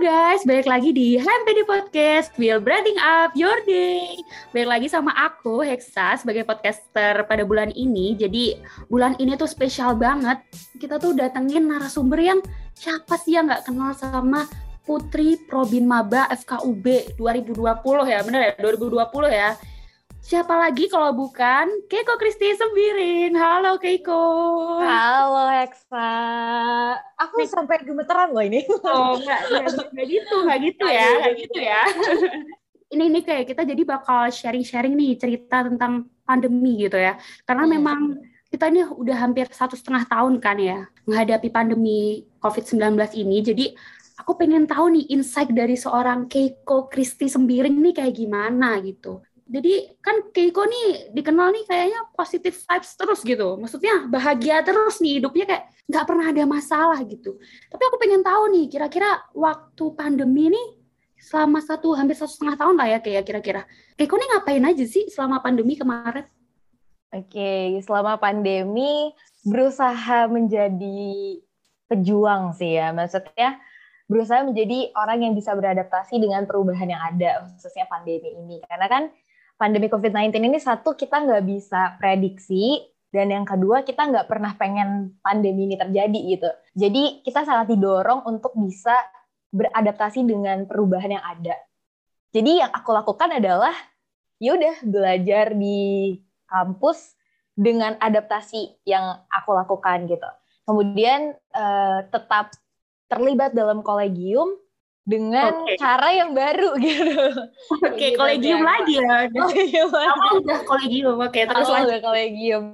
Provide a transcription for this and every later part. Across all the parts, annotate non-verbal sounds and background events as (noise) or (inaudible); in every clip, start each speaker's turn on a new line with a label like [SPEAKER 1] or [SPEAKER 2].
[SPEAKER 1] guys, balik lagi di HMPD Podcast, Will Branding Up Your Day. Balik lagi sama aku, Hexa, sebagai podcaster pada bulan ini. Jadi bulan ini tuh spesial banget. Kita tuh datengin narasumber yang siapa sih yang nggak kenal sama Putri Probin Maba FKUB 2020 ya, bener ya? 2020 ya. Siapa lagi kalau bukan Keiko Kristi Sembirin. Halo Keiko.
[SPEAKER 2] Halo Hexa. Aku sampai gemeteran loh ini.
[SPEAKER 1] Oh, enggak, enggak, gitu, enggak gitu ya, enggak gitu ya. (laughs) ini ini kayak kita jadi bakal sharing-sharing nih cerita tentang pandemi gitu ya. Karena hmm. memang kita ini udah hampir satu setengah tahun kan ya menghadapi pandemi COVID-19 ini. Jadi aku pengen tahu nih insight dari seorang Keiko Kristi Sembiring nih kayak gimana gitu jadi kan Keiko nih dikenal nih kayaknya positif vibes terus gitu. Maksudnya bahagia terus nih hidupnya kayak nggak pernah ada masalah gitu. Tapi aku pengen tahu nih kira-kira waktu pandemi nih selama satu hampir satu setengah tahun lah ya kayak kira-kira. Keiko nih ngapain aja sih selama pandemi kemarin?
[SPEAKER 2] Oke, selama pandemi berusaha menjadi pejuang sih ya. Maksudnya berusaha menjadi orang yang bisa beradaptasi dengan perubahan yang ada, khususnya pandemi ini. Karena kan pandemi COVID-19 ini satu kita nggak bisa prediksi dan yang kedua kita nggak pernah pengen pandemi ini terjadi gitu. Jadi kita sangat didorong untuk bisa beradaptasi dengan perubahan yang ada. Jadi yang aku lakukan adalah ya udah belajar di kampus dengan adaptasi yang aku lakukan gitu. Kemudian uh, tetap terlibat dalam kolegium dengan okay. cara yang baru (laughs) gitu.
[SPEAKER 1] Oke, okay, gitu kolegium lagi ya. Kolegium (laughs) Kamu udah kolegium, oke okay, terus
[SPEAKER 2] lagi. udah kolegium,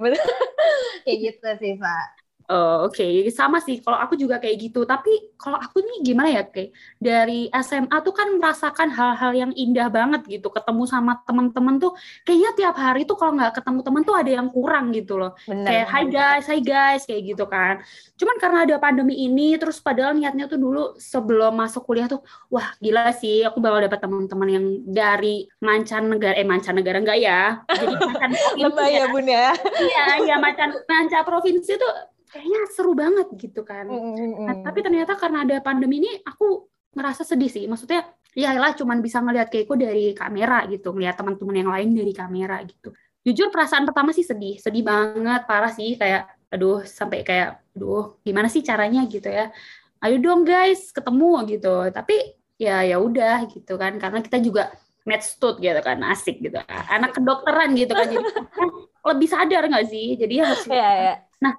[SPEAKER 2] (laughs) kayak gitu sih Pak.
[SPEAKER 1] Oh, Oke, okay. sama sih. Kalau aku juga kayak gitu. Tapi kalau aku nih gimana ya, kayak dari SMA tuh kan merasakan hal-hal yang indah banget gitu. Ketemu sama teman-teman tuh, kayaknya tiap hari tuh kalau nggak ketemu teman tuh ada yang kurang gitu loh. Bener, kayak Hai guys, Hai guys, kayak gitu kan. Cuman karena ada pandemi ini, terus padahal niatnya tuh dulu sebelum masuk kuliah tuh, wah gila sih, aku bakal dapat teman-teman yang dari mancanegara, eh mancanegara enggak ya? Jadi mancan (laughs)
[SPEAKER 2] provinsi ya, bun ya.
[SPEAKER 1] Iya, iya mancan manca provinsi tuh kayaknya seru banget gitu kan. Mm-hmm. Nah, tapi ternyata karena ada pandemi ini aku ngerasa sedih sih. Maksudnya ya lah cuman bisa ngelihat Keiko dari kamera gitu, ngelihat teman-teman yang lain dari kamera gitu. Jujur perasaan pertama sih sedih, sedih banget, parah sih kayak aduh sampai kayak aduh gimana sih caranya gitu ya. Ayo dong guys, ketemu gitu. Tapi ya ya udah gitu kan karena kita juga medstud gitu kan asik gitu anak kedokteran gitu kan jadi (laughs) lebih sadar nggak sih jadi harus ya, ya. nah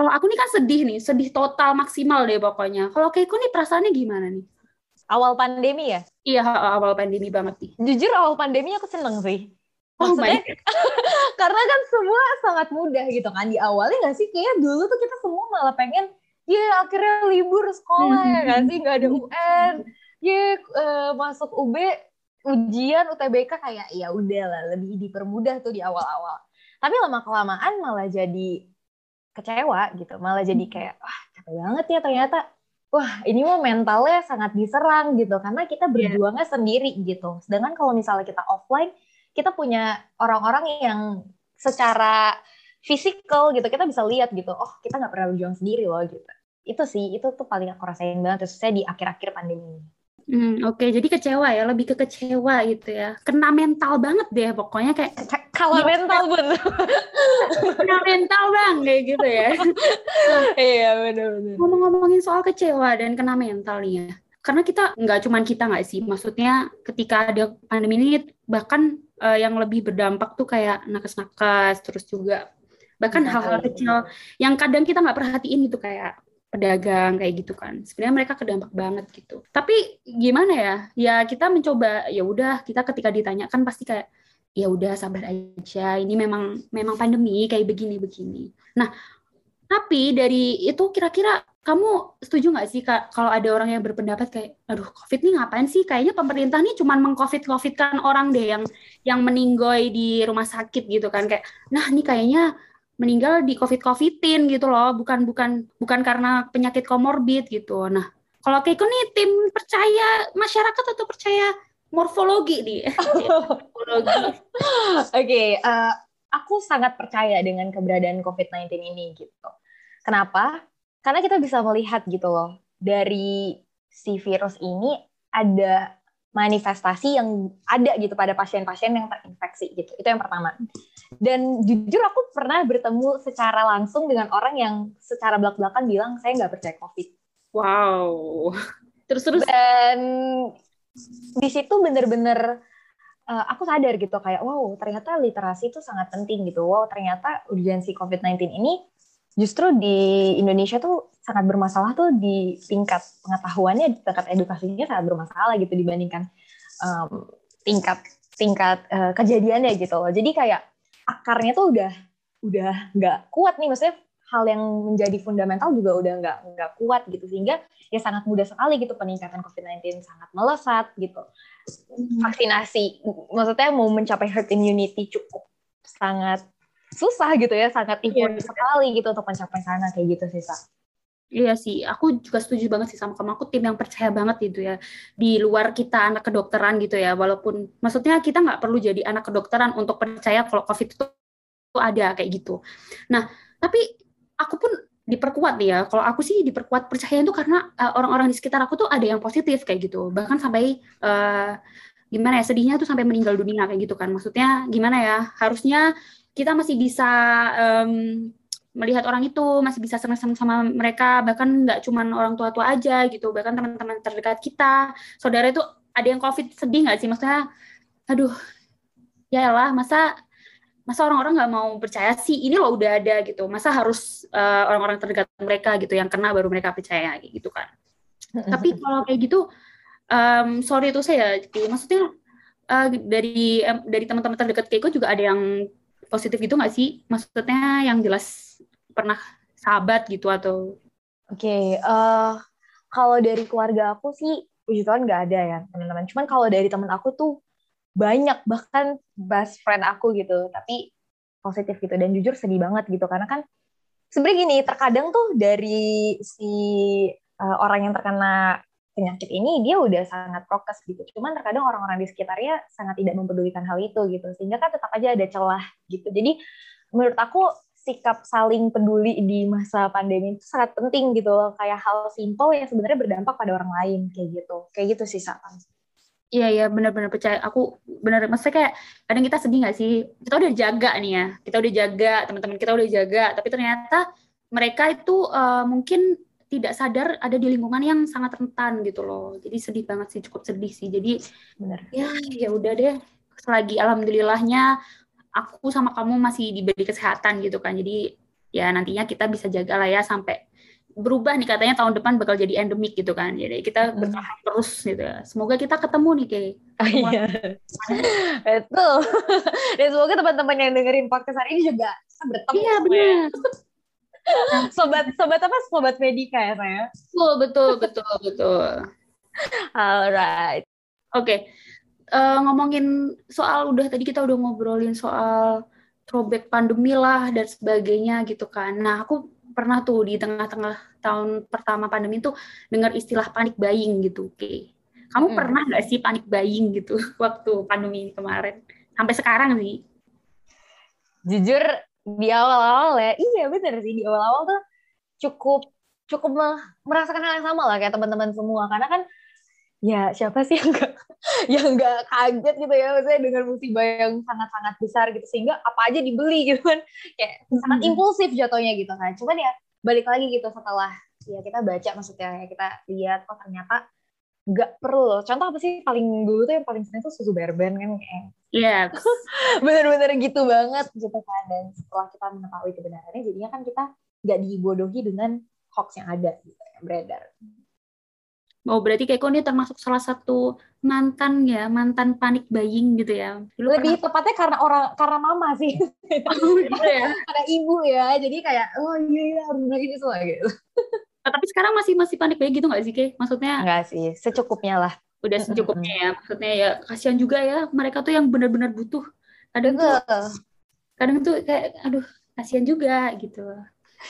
[SPEAKER 1] kalau aku nih kan sedih nih, sedih total maksimal deh pokoknya. Kalau Keiko nih perasaannya gimana nih?
[SPEAKER 2] Awal pandemi ya?
[SPEAKER 1] Iya, awal pandemi banget nih.
[SPEAKER 2] Jujur awal pandemi aku seneng sih. Oh Maksudnya, oh (laughs) karena kan semua sangat mudah gitu kan. Di awalnya nggak sih? Kayak dulu tuh kita semua malah pengen, ya akhirnya libur sekolah ya kan sih? Nggak ada UN. Ya uh, masuk UB, ujian UTBK kayak ya udahlah lebih dipermudah tuh di awal-awal. Tapi lama-kelamaan malah jadi kecewa gitu malah jadi hmm. kayak wah capek banget ya ternyata wah ini mah mentalnya sangat diserang gitu karena kita iya. berjuangnya yeah. sendiri gitu sedangkan kalau misalnya kita offline kita punya orang-orang yang secara fisikal gitu kita bisa lihat gitu oh kita nggak pernah berjuang sendiri loh gitu itu sih itu tuh paling aku rasain banget terus saya di akhir-akhir pandemi ini
[SPEAKER 1] Hmm, Oke, okay. jadi kecewa ya, lebih ke kecewa gitu ya. Kena mental banget deh, pokoknya kayak
[SPEAKER 2] kalau mental pun.
[SPEAKER 1] Kena mental bang, kayak gitu ya. (laughs)
[SPEAKER 2] iya benar-benar.
[SPEAKER 1] Ngomong-ngomongin soal kecewa dan kena mental nih ya. Karena kita nggak cuma kita nggak sih, maksudnya ketika ada pandemi ini bahkan uh, yang lebih berdampak tuh kayak nakes-nakes, terus juga bahkan hal-hal kecil yang kadang kita nggak perhatiin gitu kayak pedagang kayak gitu kan. Sebenarnya mereka kedampak banget gitu. Tapi gimana ya? Ya kita mencoba ya udah kita ketika ditanyakan pasti kayak ya udah sabar aja. Ini memang memang pandemi kayak begini begini. Nah tapi dari itu kira-kira kamu setuju nggak sih kak kalau ada orang yang berpendapat kayak aduh covid nih ngapain sih? Kayaknya pemerintah nih cuma mengcovid covidkan orang deh yang yang meninggoy di rumah sakit gitu kan. Kayak nah ini kayaknya meninggal di covid covidin gitu loh. Bukan bukan bukan karena penyakit komorbid gitu. Nah kalau Keiko nih tim percaya masyarakat atau percaya morfologi nih? (laughs)
[SPEAKER 2] Morfologi. Oke okay, uh, eh, aku sangat percaya dengan keberadaan covid 19 ini gitu. Kenapa? Karena kita bisa melihat gitu loh dari si virus ini ada manifestasi yang ada gitu pada pasien-pasien yang terinfeksi gitu. Itu yang pertama. Dan jujur aku pernah bertemu secara langsung dengan orang yang secara belak-belakan bilang saya nggak percaya COVID.
[SPEAKER 1] Wow. Terus terus.
[SPEAKER 2] Dan di situ bener-bener uh, aku sadar gitu kayak wow ternyata literasi itu sangat penting gitu. Wow ternyata urgensi COVID-19 ini justru di Indonesia tuh sangat bermasalah tuh di tingkat pengetahuannya, di tingkat edukasinya sangat bermasalah gitu dibandingkan um, tingkat tingkat uh, kejadiannya gitu loh. Jadi kayak akarnya tuh udah udah nggak kuat nih, maksudnya hal yang menjadi fundamental juga udah nggak nggak kuat gitu sehingga ya sangat mudah sekali gitu peningkatan COVID-19 sangat melesat gitu. Hmm. Vaksinasi maksudnya mau mencapai herd immunity cukup sangat susah gitu ya, sangat import yeah. sekali gitu untuk mencapai sana kayak gitu sih, Sa.
[SPEAKER 1] Iya sih, aku juga setuju banget sih sama kamu. Aku tim yang percaya banget gitu ya. Di luar kita anak kedokteran gitu ya, walaupun maksudnya kita nggak perlu jadi anak kedokteran untuk percaya kalau COVID itu, itu ada kayak gitu. Nah, tapi aku pun diperkuat ya. Kalau aku sih diperkuat percaya itu karena uh, orang-orang di sekitar aku tuh ada yang positif kayak gitu. Bahkan sampai uh, gimana ya sedihnya tuh sampai meninggal dunia kayak gitu kan. Maksudnya gimana ya? Harusnya kita masih bisa um, melihat orang itu masih bisa senang-senang sama mereka bahkan nggak cuma orang tua-tua aja gitu bahkan teman-teman terdekat kita saudara itu ada yang covid sedih nggak sih maksudnya aduh ya lah masa masa orang-orang nggak mau percaya sih ini loh udah ada gitu masa harus uh, orang-orang terdekat mereka gitu yang kena baru mereka percaya gitu kan tapi kalau kayak gitu um, sorry itu saya maksudnya uh, dari um, dari teman-teman terdekat Keiko juga ada yang positif gitu nggak sih? Maksudnya yang jelas pernah sahabat gitu atau?
[SPEAKER 2] Oke, okay, uh, eh, kalau dari keluarga aku sih puji Tuhan nggak ada ya teman-teman. Cuman kalau dari teman aku tuh banyak bahkan best friend aku gitu, tapi positif gitu dan jujur sedih banget gitu karena kan sebenarnya gini terkadang tuh dari si uh, orang yang terkena penyakit ini dia udah sangat prokes gitu. Cuman terkadang orang-orang di sekitarnya sangat tidak mempedulikan hal itu gitu. Sehingga kan tetap aja ada celah gitu. Jadi menurut aku sikap saling peduli di masa pandemi itu sangat penting gitu loh. Kayak hal simpel yang sebenarnya berdampak pada orang lain kayak gitu. Kayak gitu sih Satan.
[SPEAKER 1] Iya iya benar-benar percaya. Aku benar maksudnya kayak kadang kita sedih nggak sih? Kita udah jaga nih ya. Kita udah jaga, teman-teman kita udah jaga, tapi ternyata mereka itu uh, mungkin tidak sadar ada di lingkungan yang sangat rentan gitu loh. Jadi sedih banget sih, cukup sedih sih. Jadi Bener. ya ya udah deh. Selagi alhamdulillahnya aku sama kamu masih diberi kesehatan gitu kan. Jadi ya nantinya kita bisa jaga lah ya sampai berubah nih katanya tahun depan bakal jadi endemik gitu kan. Jadi kita bertahan terus gitu ya. Semoga kita ketemu nih kayak.
[SPEAKER 2] Oh, iya. Itu. (laughs) Dan semoga teman-teman yang dengerin podcast hari ini juga bertemu.
[SPEAKER 1] Iya benar.
[SPEAKER 2] Sobat sobat apa? Sobat medika ya saya?
[SPEAKER 1] Betul betul betul betul.
[SPEAKER 2] Alright.
[SPEAKER 1] Oke. Okay. uh, eh, ngomongin soal udah tadi kita udah ngobrolin soal throwback pandemi lah dan sebagainya gitu kan. Nah aku pernah tuh di tengah-tengah tahun pertama pandemi tuh dengar istilah panik buying gitu oke. Okay. kamu hmm. pernah nggak sih panik buying gitu (laughs) waktu pandemi kemarin? Sampai sekarang sih.
[SPEAKER 2] Jujur di awal-awal ya iya bener sih di awal-awal tuh cukup cukup merasakan hal yang sama lah kayak teman-teman semua. Karena kan ya siapa sih (laughs) yang gak yang nggak kaget gitu ya maksudnya dengan musibah yang sangat-sangat besar gitu sehingga apa aja dibeli (laughs) gitu kan. Kayak sangat hmm. impulsif jatuhnya gitu kan. Cuman ya balik lagi gitu setelah ya kita baca maksudnya ya kita lihat oh ternyata nggak perlu contoh apa sih paling dulu tuh yang paling sering tuh susu berben kan kayak
[SPEAKER 1] Iya.
[SPEAKER 2] Yes. (laughs) Bener-bener gitu banget gitu kan. Dan setelah kita mengetahui kebenarannya, jadinya kan kita nggak dibodohi dengan hoax yang ada gitu, yang beredar.
[SPEAKER 1] Oh berarti kayak kok ini termasuk salah satu mantan ya mantan panik buying gitu ya
[SPEAKER 2] Dulu lebih pernah... tepatnya karena orang karena mama sih (laughs) oh, gitu ya karena ibu ya jadi kayak oh iya iya harus ini semua gitu (laughs)
[SPEAKER 1] tapi sekarang masih masih panik buying gitu nggak sih kayak maksudnya
[SPEAKER 2] Enggak sih secukupnya lah.
[SPEAKER 1] Udah secukupnya ya maksudnya ya kasihan juga ya mereka tuh yang benar-benar butuh. Kadang tuh kadang tuh kayak aduh kasihan juga gitu.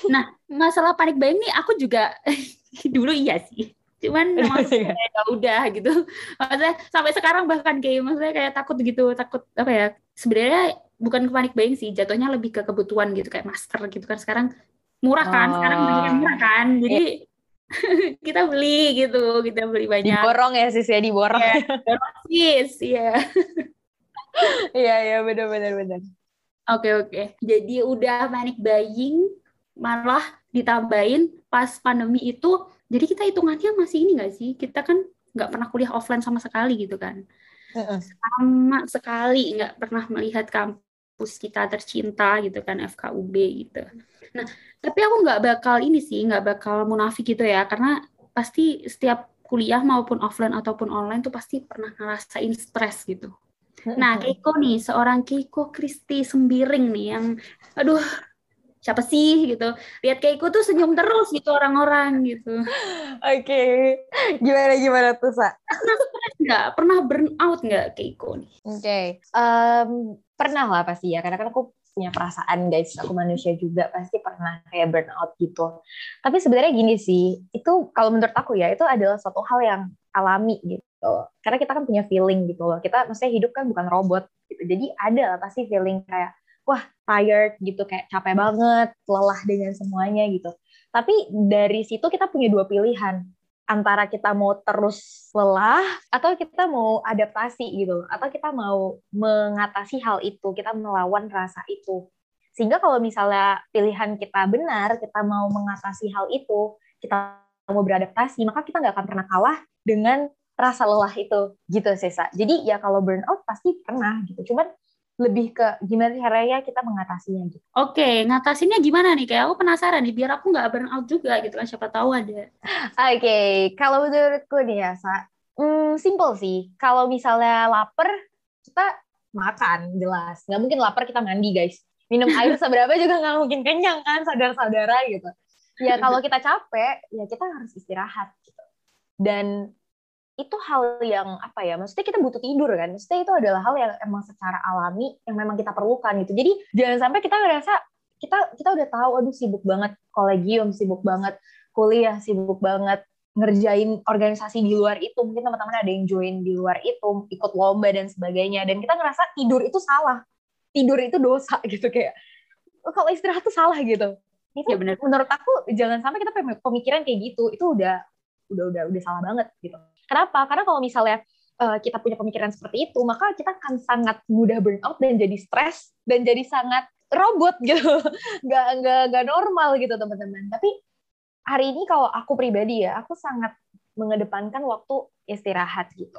[SPEAKER 1] Nah masalah panik buying nih aku juga (laughs) dulu iya sih. Cuman maksudnya ya udah gitu. Maksudnya sampai sekarang bahkan kayak maksudnya kayak takut gitu takut apa ya sebenarnya bukan ke panik buying sih jatuhnya lebih ke kebutuhan gitu kayak masker gitu kan. Sekarang murah kan oh. sekarang murah kan jadi (laughs) kita beli gitu, kita beli banyak.
[SPEAKER 2] Diborong ya sis ya, diborong.
[SPEAKER 1] Ya, sis, ya. (laughs)
[SPEAKER 2] Iya, iya, benar benar benar.
[SPEAKER 1] Oke, oke. Jadi udah panic buying, malah ditambahin pas pandemi itu, jadi kita hitungannya masih ini nggak sih? Kita kan nggak pernah kuliah offline sama sekali gitu kan. Sama sekali nggak pernah melihat kampus kita tercinta gitu kan, FKUB gitu. Nah, tapi aku nggak bakal ini sih, nggak bakal munafik gitu ya, karena pasti setiap kuliah maupun offline ataupun online tuh pasti pernah ngerasain stres gitu. Nah, Keiko nih, seorang Keiko Kristi Sembiring nih yang, aduh, siapa sih gitu. Lihat Keiko tuh senyum terus gitu orang-orang gitu.
[SPEAKER 2] Oke, okay. gimana gimana tuh Sa?
[SPEAKER 1] Pernah stres nggak? Pernah burn out nggak Keiko nih?
[SPEAKER 2] Oke, okay. um, pernah lah pasti ya. Karena kan aku punya perasaan guys. Aku manusia juga pasti pernah kayak burnout gitu. Tapi sebenarnya gini sih itu kalau menurut aku ya itu adalah suatu hal yang alami gitu. Karena kita kan punya feeling gitu loh. Kita maksudnya hidup kan bukan robot gitu. Jadi ada pasti feeling kayak wah tired gitu. Kayak capek banget lelah dengan semuanya gitu. Tapi dari situ kita punya dua pilihan antara kita mau terus lelah atau kita mau adaptasi gitu. Atau kita mau mengatasi hal itu kita melawan rasa itu. Sehingga kalau misalnya pilihan kita benar kita mau mengatasi hal itu kita mau beradaptasi maka kita nggak akan pernah kalah dengan rasa lelah itu. Gitu Sesa jadi ya kalau burnout pasti pernah gitu. Cuman lebih ke gimana caranya kita mengatasinya gitu.
[SPEAKER 1] Oke, ngatasinnya gimana nih? Kayak aku penasaran nih, biar aku nggak burn out juga gitu kan, siapa tahu ada.
[SPEAKER 2] Oke, okay. kalau menurutku nih ya, Sa, hmm, simple sih. Kalau misalnya lapar, kita makan, jelas. Nggak mungkin lapar kita mandi, guys. Minum air (laughs) seberapa juga nggak mungkin kenyang kan, saudara-saudara gitu. Ya kalau kita capek, ya kita harus istirahat gitu. Dan itu hal yang apa ya maksudnya kita butuh tidur kan. Maksudnya itu adalah hal yang emang secara alami yang memang kita perlukan gitu. Jadi jangan sampai kita ngerasa kita kita udah tahu aduh sibuk banget kolegium sibuk banget kuliah sibuk banget ngerjain organisasi di luar itu. Mungkin teman-teman ada yang join di luar itu ikut lomba dan sebagainya. Dan kita ngerasa tidur itu salah. Tidur itu dosa (laughs) gitu kayak kalau istirahat tuh salah gitu. Itu ya bener. menurut aku jangan sampai kita pemikiran kayak gitu itu udah udah udah udah salah banget gitu Kenapa? Karena kalau misalnya uh, kita punya pemikiran seperti itu, maka kita akan sangat mudah burnout dan jadi stres dan jadi sangat robot (laughs) gitu, nggak nggak nggak normal gitu teman-teman. Tapi hari ini kalau aku pribadi ya, aku sangat mengedepankan waktu istirahat gitu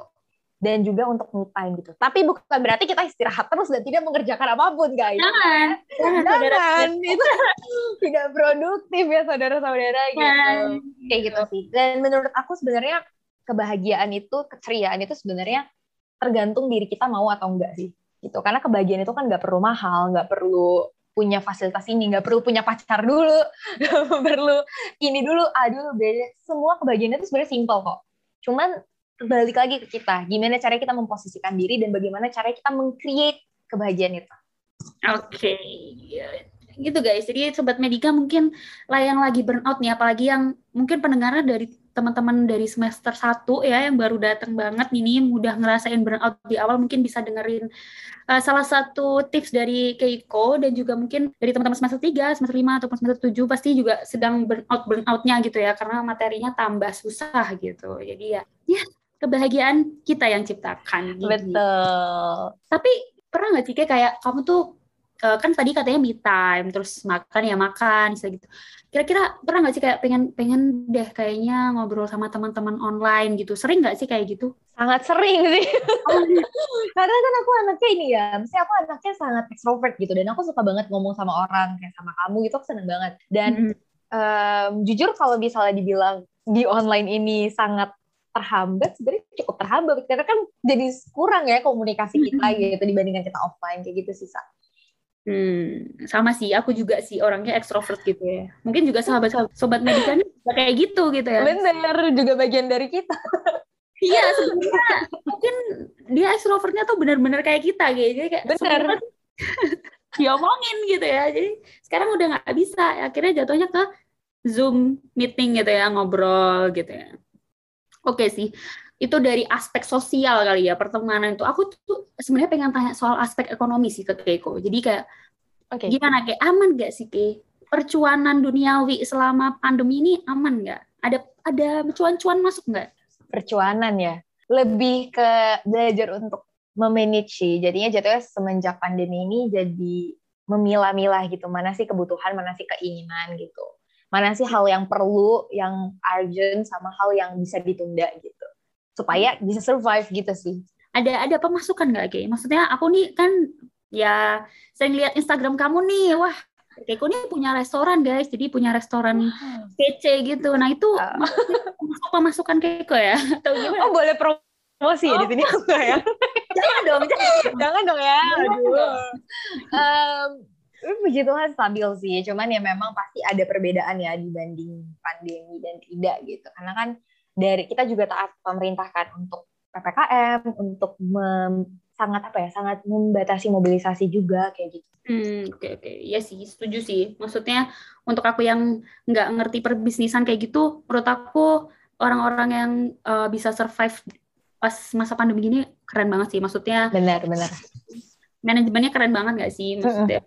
[SPEAKER 2] dan juga untuk me time gitu. Tapi bukan berarti kita istirahat terus dan tidak mengerjakan apa pun, guys.
[SPEAKER 1] Jangan,
[SPEAKER 2] jangan, jangan. itu (laughs) tidak produktif ya saudara-saudara gitu. Kayak gitu sih. Dan menurut aku sebenarnya kebahagiaan itu keceriaan itu sebenarnya tergantung diri kita mau atau enggak sih gitu. Karena kebahagiaan itu kan nggak perlu mahal nggak perlu punya fasilitas ini nggak perlu punya pacar dulu (laughs) nggak perlu ini dulu aduh beda semua kebahagiaan itu sebenarnya simpel kok. Cuman balik lagi ke kita gimana cara kita memposisikan diri dan bagaimana cara kita mengcreate kebahagiaan itu.
[SPEAKER 1] Oke. Okay gitu guys. Jadi sobat Medika mungkin lah yang lagi burnout nih, apalagi yang mungkin pendengarnya dari teman-teman dari semester 1 ya yang baru datang banget ini mudah ngerasain burnout di awal mungkin bisa dengerin uh, salah satu tips dari Keiko dan juga mungkin dari teman-teman semester 3, semester 5 ataupun semester 7 pasti juga sedang burnout burnoutnya gitu ya karena materinya tambah susah gitu. Jadi ya ya kebahagiaan kita yang ciptakan.
[SPEAKER 2] Gitu. Betul.
[SPEAKER 1] Tapi pernah nggak sih kayak kamu tuh uh, kan tadi katanya me time terus makan ya makan bisa gitu kira-kira pernah nggak sih kayak pengen pengen deh kayaknya ngobrol sama teman-teman online gitu sering nggak sih kayak gitu
[SPEAKER 2] sangat sering sih (laughs) oh, iya. karena kan aku anaknya ini ya mesti aku anaknya sangat extrovert gitu dan aku suka banget ngomong sama orang kayak sama kamu gitu aku seneng banget dan mm -hmm. um, jujur kalau misalnya dibilang di online ini sangat terhambat sebenarnya cukup terhambat karena kan jadi kurang ya komunikasi kita gitu dibandingkan kita offline kayak gitu sih Sa.
[SPEAKER 1] Hmm, sama sih. Aku juga sih orangnya ekstrovert gitu ya. Mungkin juga sahabat-sahabat sobat medikan kayak gitu gitu ya.
[SPEAKER 2] Bener, juga bagian dari kita.
[SPEAKER 1] iya, sebenarnya mungkin dia ekstrovertnya tuh benar-benar kayak kita gitu. Jadi kayak
[SPEAKER 2] Bener. (laughs)
[SPEAKER 1] diomongin gitu ya. Jadi sekarang udah nggak bisa. Akhirnya jatuhnya ke Zoom meeting gitu ya, ngobrol gitu ya. Oke sih itu dari aspek sosial kali ya pertemanan itu aku tuh sebenarnya pengen tanya soal aspek ekonomi sih ke Keiko jadi kayak okay. gimana kayak aman gak sih ke percuanan duniawi selama pandemi ini aman nggak ada ada cuan-cuan masuk nggak?
[SPEAKER 2] Percuanan ya, lebih ke belajar untuk memanage sih. Jadinya jatuhnya semenjak pandemi ini jadi memilah-milah gitu. Mana sih kebutuhan, mana sih keinginan gitu. Mana sih hal yang perlu, yang urgent, sama hal yang bisa ditunda gitu. Supaya bisa survive gitu sih.
[SPEAKER 1] Ada ada pemasukan nggak, Kay? Maksudnya aku nih kan ya saya lihat Instagram kamu nih, wah Keiko ini punya restoran guys, jadi punya restoran kece gitu. Nah itu uh. pemasukan Keiko ya?
[SPEAKER 2] Atau gimana? Oh boleh promosi oh. ya di sini oh. (laughs) enggak ya?
[SPEAKER 1] jangan dong, jangan,
[SPEAKER 2] jangan dong ya. Aduh. Um, puji Tuhan stabil sih, cuman ya memang pasti ada perbedaan ya dibanding pandemi dan tidak gitu. Karena kan dari kita juga taat pemerintah kan untuk ppkm, untuk mem, sangat apa ya, sangat membatasi mobilisasi juga kayak gitu.
[SPEAKER 1] Hmm, oke okay, oke, okay. ya sih, setuju sih. Maksudnya untuk aku yang nggak ngerti perbisnisan kayak gitu, menurut aku orang-orang yang uh, bisa survive pas masa pandemi ini keren banget sih. Maksudnya
[SPEAKER 2] benar benar.
[SPEAKER 1] Manajemennya keren banget nggak sih? Maksudnya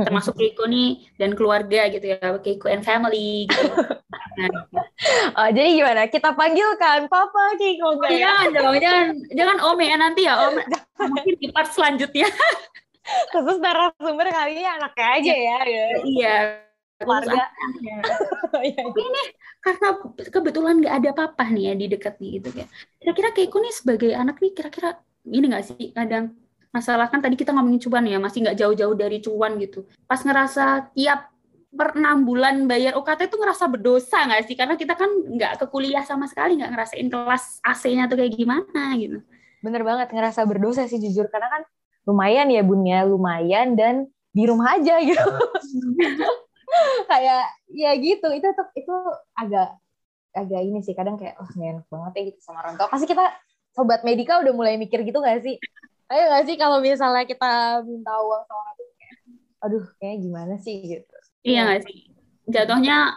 [SPEAKER 1] (laughs) termasuk Keiko nih dan keluarga gitu ya, Keiko and family gitu. (laughs)
[SPEAKER 2] oh, jadi gimana? Kita panggilkan Papa Keiko
[SPEAKER 1] enggak ya? Jangan dong, jangan, jangan Om ya nanti ya Om. (laughs) Mungkin di part selanjutnya.
[SPEAKER 2] khusus narasumber kali ini anaknya aja ya, ya.
[SPEAKER 1] iya
[SPEAKER 2] keluarga
[SPEAKER 1] iya. ini karena kebetulan nggak ada papa nih ya di dekat nih gitu ya kira-kira Keiko nih sebagai anak nih kira-kira ini nggak sih kadang masalah kan tadi kita ngomongin cuan ya masih nggak jauh-jauh dari cuan gitu. Pas ngerasa tiap per enam bulan bayar UKT itu ngerasa berdosa nggak sih? Karena kita kan nggak ke kuliah sama sekali nggak ngerasain kelas AC-nya tuh kayak gimana gitu.
[SPEAKER 2] Bener banget ngerasa berdosa sih jujur. Karena kan lumayan ya bunda lumayan dan di rumah aja gitu. (laughs) Kayak ya gitu. Itu tuh itu agak agak ini sih. Kadang kayak oh enak banget ya gitu sama orang tua. Pasti kita sobat medika udah mulai mikir gitu gak sih ayo gak sih kalau misalnya kita minta uang sama orang tua kayak aduh kayak gimana sih gitu
[SPEAKER 1] iya gak sih jatuhnya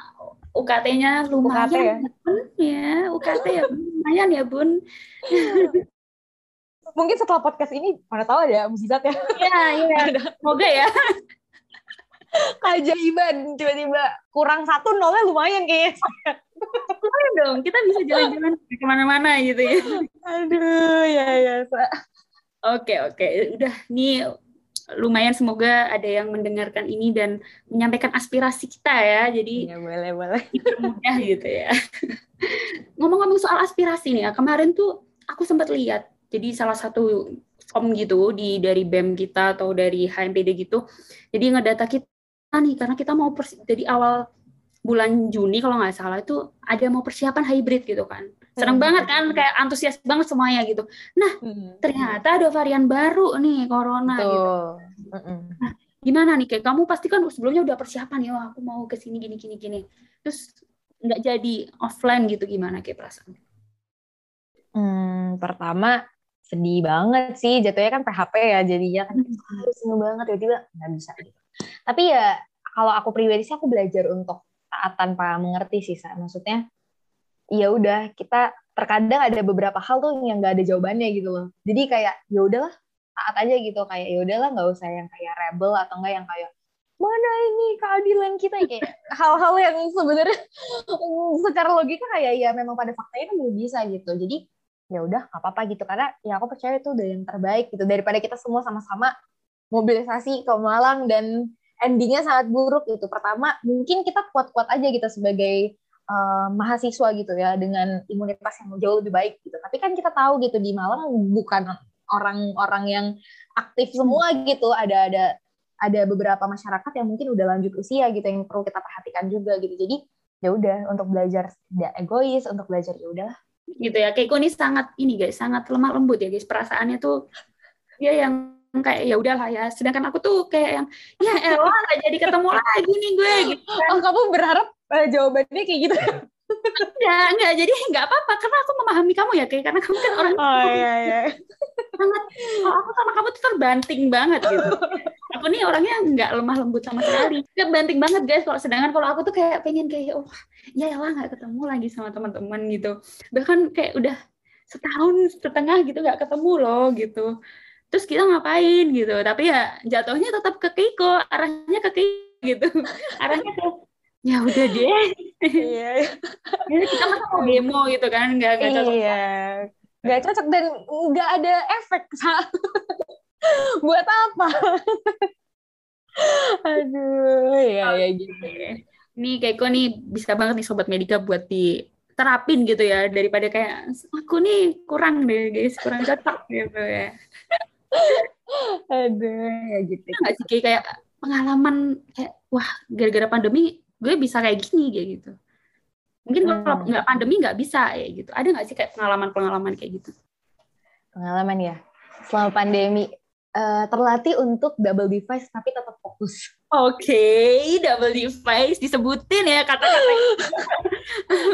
[SPEAKER 1] UKT-nya lumayan UKT ya? ya UKT ya lumayan ya bun (laughs)
[SPEAKER 2] mungkin setelah podcast ini mana tahu ada mujizat ya.
[SPEAKER 1] Iya, iya. (laughs) Semoga ya.
[SPEAKER 2] Keajaiban tiba-tiba kurang satu nolnya lumayan kayaknya.
[SPEAKER 1] lumayan dong, kita bisa jalan-jalan ke mana-mana gitu ya. (laughs)
[SPEAKER 2] Aduh, ya ya.
[SPEAKER 1] Oke, oke. Udah, nih lumayan semoga ada yang mendengarkan ini dan menyampaikan aspirasi kita ya. Jadi
[SPEAKER 2] ya, boleh, boleh.
[SPEAKER 1] mudah gitu ya. (laughs) Ngomong-ngomong soal aspirasi nih ya, kemarin tuh aku sempat lihat jadi salah satu form gitu di dari BEM kita atau dari HMPD gitu. Jadi ngedata kita nih karena kita mau dari awal bulan Juni kalau nggak salah itu ada mau persiapan hybrid gitu kan. Seneng hmm. banget kan kayak antusias banget semuanya gitu. Nah, hmm. ternyata ada varian baru nih corona Betul. gitu. Hmm. Nah, gimana nih kayak kamu pasti kan sebelumnya udah persiapan ya, aku mau ke sini gini gini gini. Terus nggak jadi offline gitu gimana kayak perasaan?
[SPEAKER 2] Hmm, pertama sedih banget sih jatuhnya kan PHP ya jadinya kan harus seneng banget tiba-tiba nggak bisa gitu tapi ya kalau aku pribadi sih aku belajar untuk taat tanpa mengerti sih sa maksudnya ya udah kita terkadang ada beberapa hal tuh yang nggak ada jawabannya gitu loh. Jadi kayak ya udahlah taat aja gitu. Kayak ya udahlah nggak usah yang kayak rebel atau enggak yang kayak mana ini keadilan kita? Kayak hal-hal yang sebenarnya (laughs) secara logika kayak ya memang pada faktanya kan belum bisa gitu. Jadi ya udah nggak apa-apa gitu. Karena ya aku percaya itu udah yang terbaik gitu. Daripada kita semua sama-sama mobilisasi ke Malang dan endingnya sangat buruk gitu. Pertama mungkin kita kuat-kuat aja gitu sebagai uh, mahasiswa gitu ya dengan imunitas yang jauh lebih baik gitu. Tapi kan kita tahu gitu di Malang bukan orang-orang yang aktif semua gitu. Ada ada ada beberapa masyarakat yang mungkin udah lanjut usia gitu yang perlu kita perhatikan juga gitu. Jadi ya udah untuk belajar tidak egois untuk belajar ya udahlah.
[SPEAKER 1] Gitu ya Keiko ini sangat ini guys sangat lemah lembut ya guys perasaannya tuh dia yang kayak ya udahlah ya. Sedangkan aku tuh kayak yang ya elah nggak jadi ketemu lagi nih gue. Gitu
[SPEAKER 2] kan. oh kamu berharap uh, jawabannya kayak gitu.
[SPEAKER 1] Ya enggak jadi nggak apa-apa. Karena aku memahami kamu ya kayak karena kamu kan orang
[SPEAKER 2] oh iya iya.
[SPEAKER 1] sangat kalau aku sama kamu tuh terbanting banget gitu. Aku nih orangnya nggak lemah lembut sama sekali. Terbanting banget guys. Kalau sedangkan kalau aku tuh kayak pengen kayak oh ya lah nggak ketemu lagi sama teman-teman gitu. Bahkan kayak udah setahun setengah gitu nggak ketemu loh gitu. Terus kita ngapain gitu. Tapi ya jatuhnya tetap ke Keiko arahnya ke Keiko gitu. Arahnya ke ya udah deh
[SPEAKER 2] Iya.
[SPEAKER 1] Jadi kita masa mau demo gitu kan, nggak nggak cocok.
[SPEAKER 2] Iya. Nggak cocok dan nggak ada efek. Buat apa? Aduh, ya ya gitu.
[SPEAKER 1] Nih Keiko nih bisa banget nih Sobat Medika buat diterapin gitu ya, daripada kayak aku nih kurang deh guys, kurang cocok gitu ya.
[SPEAKER 2] Aduh, ya gitu.
[SPEAKER 1] Nggak sih kayak pengalaman kayak wah gara-gara pandemi gue bisa kayak gini kayak gitu. Mungkin kalau
[SPEAKER 2] Hmm.
[SPEAKER 1] nggak pandemi nggak bisa ya gitu. Ada nggak sih kayak pengalaman-pengalaman kayak gitu?
[SPEAKER 2] Pengalaman ya. Selama pandemi eh, terlatih untuk double device tapi tetap fokus.
[SPEAKER 1] Oke, double device disebutin ya kata-kata. (laughs)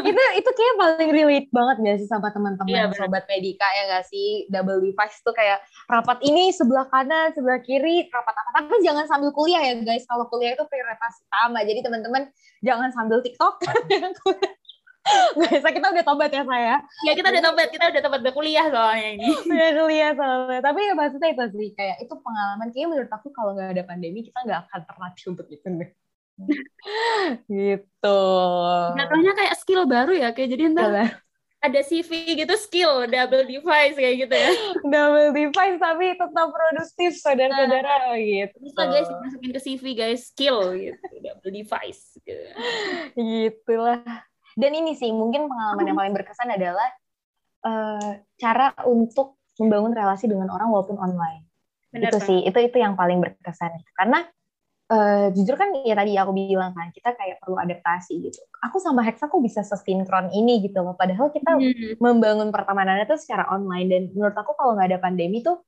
[SPEAKER 2] Itu itu kayak paling relate banget gak sih sama teman-teman
[SPEAKER 1] Iya, bener.
[SPEAKER 2] sobat medika ya gak sih? Double device tuh kayak rapat ini sebelah kanan sebelah kiri rapat apa? Tapi jangan sambil kuliah ya guys kalau kuliah itu prioritas utama. Jadi teman-teman jangan sambil tiktok (laughs) guys kita udah tobat ya saya
[SPEAKER 1] Ya kita udah tobat, kita udah tobat berkuliah soalnya ini.
[SPEAKER 2] udah kuliah soalnya tapi ya maksudnya itu sih kayak itu pengalaman kayak menurut aku kalau nggak ada pandemi kita nggak akan terlatih untuk itu deh gitu
[SPEAKER 1] Jatuhnya kayak skill baru ya, kayak jadi ntar
[SPEAKER 2] Coba.
[SPEAKER 1] ada CV gitu skill double device kayak gitu ya.
[SPEAKER 2] double device tapi tetap produktif saudara-saudara gitu.
[SPEAKER 1] Bisa guys masukin ke CV guys skill gitu, double device. Gitu.
[SPEAKER 2] Gitulah. Dan ini sih mungkin pengalaman yang paling berkesan adalah eh, cara untuk membangun relasi dengan orang walaupun online.
[SPEAKER 1] Benar
[SPEAKER 2] itu
[SPEAKER 1] Bang.
[SPEAKER 2] sih, itu itu yang paling berkesan. Karena eh, jujur kan ya tadi aku bilang kan kita kayak perlu adaptasi gitu. Aku sama Hexa kok bisa sesinkron ini gitu loh. Padahal kita
[SPEAKER 1] Hmm.
[SPEAKER 2] membangun pertemanannya tuh secara online dan menurut aku kalau nggak ada pandemi tuh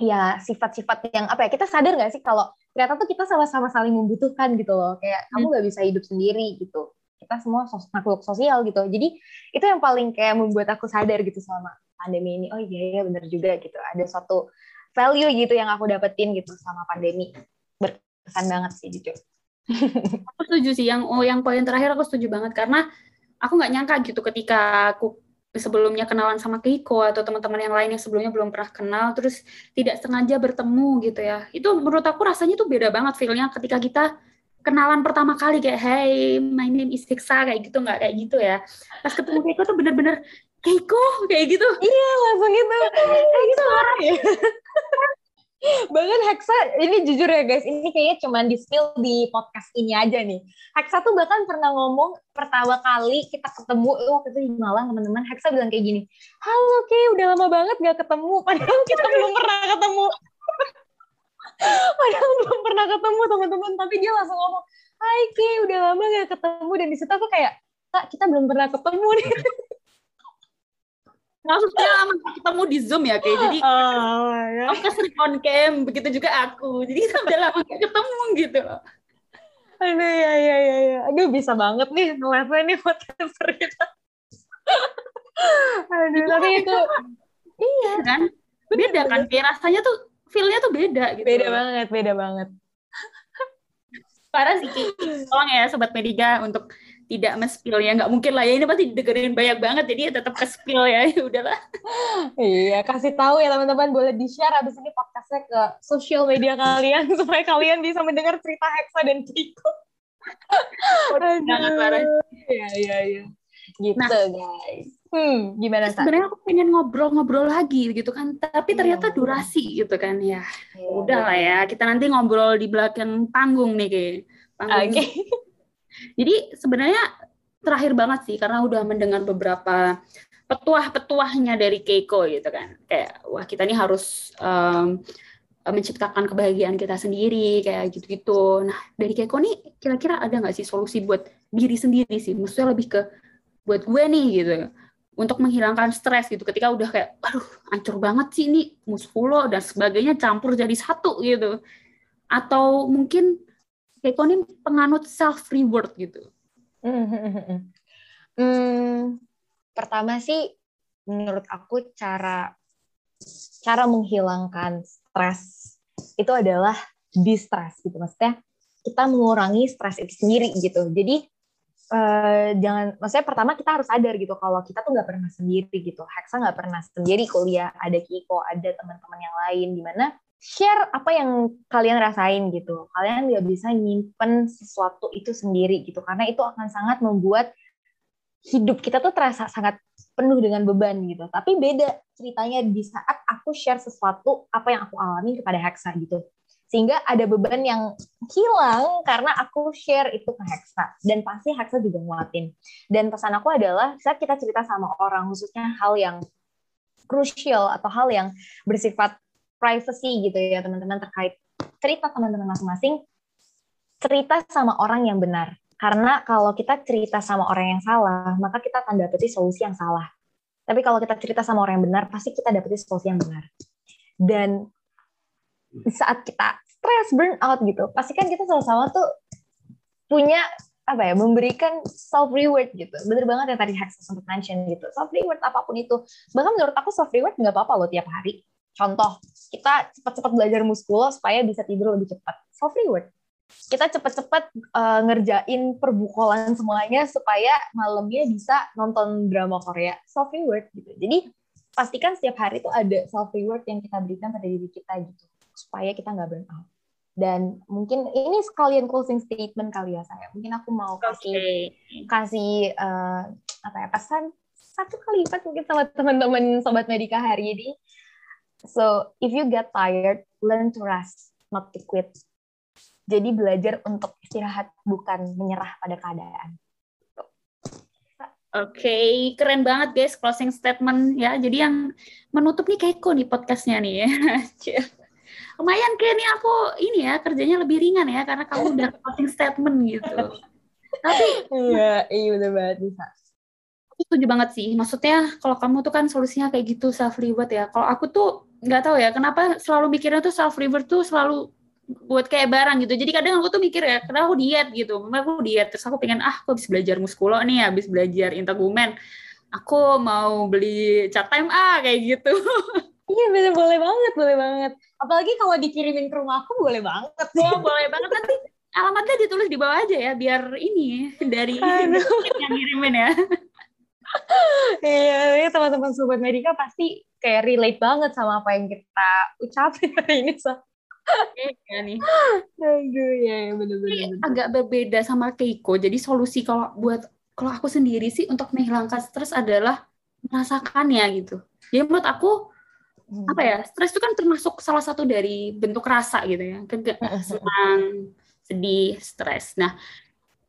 [SPEAKER 2] ya sifat-sifat yang apa ya kita sadar nggak sih kalau ternyata tuh kita sama-sama saling membutuhkan gitu loh kayak kamu nggak bisa hidup sendiri gitu kita semua sos makhluk sosial gitu. Jadi itu yang paling kayak membuat aku sadar gitu selama pandemi ini. Oh iya iya bener juga gitu. Ada suatu value gitu yang aku dapetin gitu sama pandemi. Berkesan banget sih jujur. (laughs)
[SPEAKER 1] Aku setuju sih. Yang oh yang poin terakhir aku setuju banget. Karena aku nggak nyangka gitu ketika aku sebelumnya kenalan sama Keiko atau teman-teman yang lain yang sebelumnya belum pernah kenal terus tidak sengaja bertemu gitu ya. Itu menurut aku rasanya tuh beda banget feelnya ketika kita kenalan pertama kali kayak hey my name is Hiksa kayak gitu nggak kayak gitu ya. Pas ketemu Keiko tuh bener-bener Keiko kayak gitu.
[SPEAKER 2] Langsung gitu. Hexa bahkan Hexa ini jujur ya guys ini kayaknya cuma di spill di podcast ini aja nih. Hexa tuh bahkan pernah ngomong pertama kali kita ketemu eh, waktu itu di Malang teman-teman Hexa bilang kayak gini halo Kay udah lama banget gak ketemu. (laughs) Padahal kita belum pernah ketemu padahal belum pernah ketemu teman-teman tapi dia langsung ngomong Hai Kay udah lama gak ketemu. Dan di situ aku kayak Kak kita belum pernah ketemu nih. (laughs)
[SPEAKER 1] Maksudnya lama ketemu di Zoom ya kayak jadi
[SPEAKER 2] oh, ya.
[SPEAKER 1] kamu kesering on cam begitu juga aku. Jadi kita udah lama gak ketemu gitu.
[SPEAKER 2] Aduh, ya, ya, ya, ya. Aduh, bisa banget nih ngeliatnya nih whatever kita. Aduh, tapi itu
[SPEAKER 1] iya kan beda kan? Kayak rasanya tuh feel-nya tuh beda gitu
[SPEAKER 2] beda banget, beda banget. (laughs)
[SPEAKER 1] parah sih Ki. tolong ya sobat Mediga untuk tidak men-spill ya nggak mungkin lah ya ini pasti dengerin banyak banget jadi ya tetap ke spill ya ya udahlah
[SPEAKER 2] Iya, kasih tahu ya teman-teman boleh di-share abis ini podcastnya ke sosial media kalian (laughs) supaya kalian bisa mendengar cerita Hexa dan Kiko. (laughs)
[SPEAKER 1] Jangan parah.
[SPEAKER 2] Iya, iya, iya. Gitu,
[SPEAKER 1] Nah.
[SPEAKER 2] guys. Hmm, gimana, Sa?
[SPEAKER 1] sebenarnya aku pengen ngobrol-ngobrol lagi gitu kan tapi ternyata
[SPEAKER 2] Iya.
[SPEAKER 1] durasi gitu kan ya
[SPEAKER 2] Iya,
[SPEAKER 1] udah lah ya kita nanti ngobrol di belakang panggung nih kayak panggung
[SPEAKER 2] Oke. (laughs)
[SPEAKER 1] Jadi sebenarnya terakhir banget sih karena udah mendengar beberapa petuah-petuahnya dari Keiko gitu kan. Kayak wah kita nih harus em, menciptakan kebahagiaan kita sendiri kayak gitu-gitu. Nah dari Keiko nih kira-kira ada nggak sih solusi buat diri sendiri sih? Maksudnya lebih ke buat gue nih gitu untuk menghilangkan stres gitu. Ketika udah kayak aduh hancur banget sih ini muskulo dan sebagainya campur jadi satu gitu. Atau mungkin Keiko ini penganut self reward gitu.
[SPEAKER 2] Hmm, pertama sih menurut aku cara cara menghilangkan stres itu adalah distress gitu. Maksudnya kita mengurangi stres itu sendiri gitu. Jadi eh, jangan maksudnya pertama kita harus sadar gitu kalau kita tuh nggak pernah sendiri gitu Hexa nggak pernah sendiri kuliah ada Kiko ada teman-teman yang lain di mana share apa yang kalian rasain gitu. Kalian nggak bisa nyimpen sesuatu itu sendiri gitu, karena itu akan sangat membuat hidup kita tuh terasa sangat penuh dengan beban gitu. Tapi beda ceritanya di saat aku share sesuatu apa yang aku alami kepada Hexa gitu. Sehingga ada beban yang hilang karena aku share itu ke Hexa. Dan pasti Hexa juga nguatin. Dan pesan aku adalah saat kita cerita sama orang, khususnya hal yang krusial atau hal yang bersifat privacy gitu ya teman-teman terkait cerita teman-teman masing-masing cerita sama orang yang benar karena kalau kita cerita sama orang yang salah maka kita akan dapeti solusi yang salah tapi kalau kita cerita sama orang yang benar pasti kita dapeti solusi yang benar dan saat kita stress burnout gitu pasti kan kita sama-sama tuh punya apa ya memberikan self reward gitu bener banget yang tadi Hex sempat mention gitu self reward apa pun itu bahkan menurut aku self reward nggak apa-apa loh tiap hari Contoh, kita cepat-cepat belajar muskulo supaya bisa tidur lebih cepat. Self reward. Kita cepat-cepat uh, ngerjain perbukolan semuanya supaya malamnya bisa nonton drama Korea. Self reward gitu. Jadi pastikan setiap hari itu ada self reward yang kita berikan pada diri kita gitu supaya kita nggak burn out. Dan mungkin ini sekalian closing statement kali ya saya. Mungkin aku mau kasih okay. kasih uh, apa ya pesan satu kalimat mungkin sama teman-teman sobat medika hari ini So, if you get tired, learn to rest, not to quit. Jadi belajar untuk istirahat, bukan menyerah pada keadaan.
[SPEAKER 1] Oke, okay. keren banget guys closing statement ya. Jadi yang menutup nih Keiko nih podcastnya nih ya. (laughs) Lumayan kayak nih aku ini ya kerjanya lebih ringan ya karena kamu udah (laughs) closing statement gitu. Tapi
[SPEAKER 2] iya, iya udah banget bisa
[SPEAKER 1] setuju banget sih. Maksudnya kalau kamu tuh kan solusinya kayak gitu self reward ya. Kalau aku tuh nggak tahu ya kenapa selalu mikirnya tuh self reward tuh selalu buat kayak barang gitu. Jadi kadang aku tuh mikir ya, kenapa aku diet gitu. Memang aku diet, terus aku pengen, ah aku habis belajar muskulo nih, habis belajar integumen. Aku mau beli chat time ah kayak gitu. (laughs)
[SPEAKER 2] Iya bener boleh banget, boleh banget. Apalagi kalau dikirimin ke rumah aku boleh banget.
[SPEAKER 1] Oh, boleh banget nanti alamatnya ditulis di bawah aja ya biar ini dari yang ngirimin ya.
[SPEAKER 2] Iya, teman-teman sobat Medika pasti kayak relate banget sama apa yang kita ucapin hari ini. So.
[SPEAKER 1] Iya nih.
[SPEAKER 2] Aduh, ya, ya bener-bener.
[SPEAKER 1] Agak berbeda sama Keiko. Jadi solusi kalau buat kalau aku sendiri sih untuk menghilangkan stres adalah merasakannya gitu. Jadi menurut aku. Apa ya stres itu kan termasuk salah satu dari bentuk rasa gitu ya, senang, sedih, stres. Nah,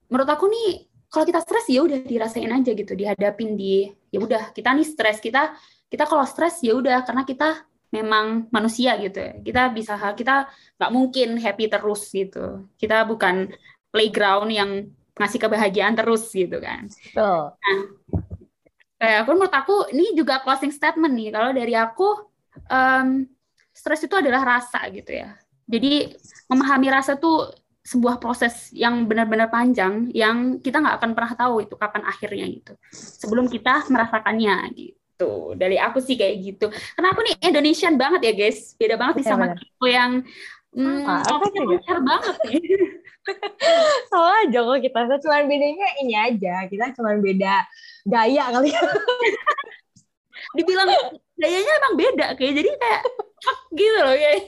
[SPEAKER 1] menurut aku nih kalau kita stres ya udah dirasain aja gitu dihadapin di ya udah kita nih stres kita kita kalau stres ya udah karena kita memang manusia gitu ya. Kita bisa kita nggak mungkin happy terus gitu. Kita bukan playground yang ngasih kebahagiaan terus gitu kan.
[SPEAKER 2] Betul.
[SPEAKER 1] nah kayak aku menurut aku ini juga closing statement nih. Kalau dari aku um, stres itu adalah rasa gitu ya. Jadi memahami rasa tuh sebuah proses yang benar-benar panjang yang kita nggak akan pernah tahu itu kapan akhirnya gitu. Sebelum kita merasakannya gitu. Dari aku sih kayak gitu. Karena aku nih Indonesian banget ya guys. Beda banget nih iya, sama aku yang hmm, lancar banget. Nih (laughs)
[SPEAKER 2] sama aja kok kita. Cuma bedanya ini aja. Kita cuma beda gaya kali ya. (laughs)
[SPEAKER 1] Dibilang gayanya emang beda kayak jadi kayak gitu loh kayak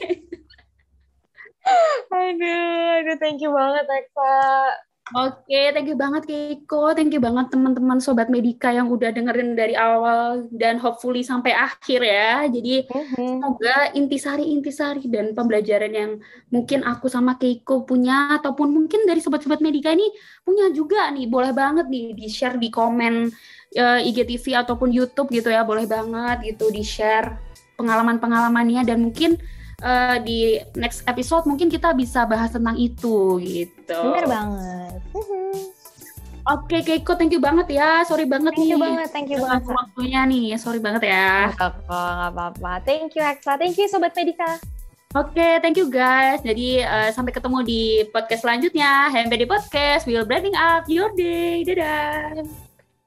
[SPEAKER 2] aduh, aduh, thank you banget, Eksa.
[SPEAKER 1] Oke, okay, thank you banget Keiko, thank you banget teman-teman Sobat Medika yang udah dengerin dari awal dan hopefully sampai akhir ya. Jadi mm-hmm. semoga intisari-intisari dan pembelajaran yang mungkin aku sama Keiko punya ataupun mungkin dari Sobat-Sobat Medika ini punya juga nih, boleh banget nih di-share di komen uh, IGTV ataupun YouTube gitu ya, boleh banget gitu di-share pengalaman-pengalamannya dan mungkin uh, di next episode mungkin kita bisa bahas tentang itu gitu.
[SPEAKER 2] Bener banget. (laughs)
[SPEAKER 1] Oke, okay, Keiko, thank you banget ya. Sorry banget
[SPEAKER 2] thank
[SPEAKER 1] nih.
[SPEAKER 2] Thank you banget, thank you banget.
[SPEAKER 1] Waktunya nih, sorry banget ya.
[SPEAKER 2] Gak apa-apa. Thank you, Eksa. Thank you, Sobat Medika.
[SPEAKER 1] Oke, okay, thank you guys. Jadi uh, sampai ketemu di podcast selanjutnya. HMPD Podcast will branding up your day. Dadah.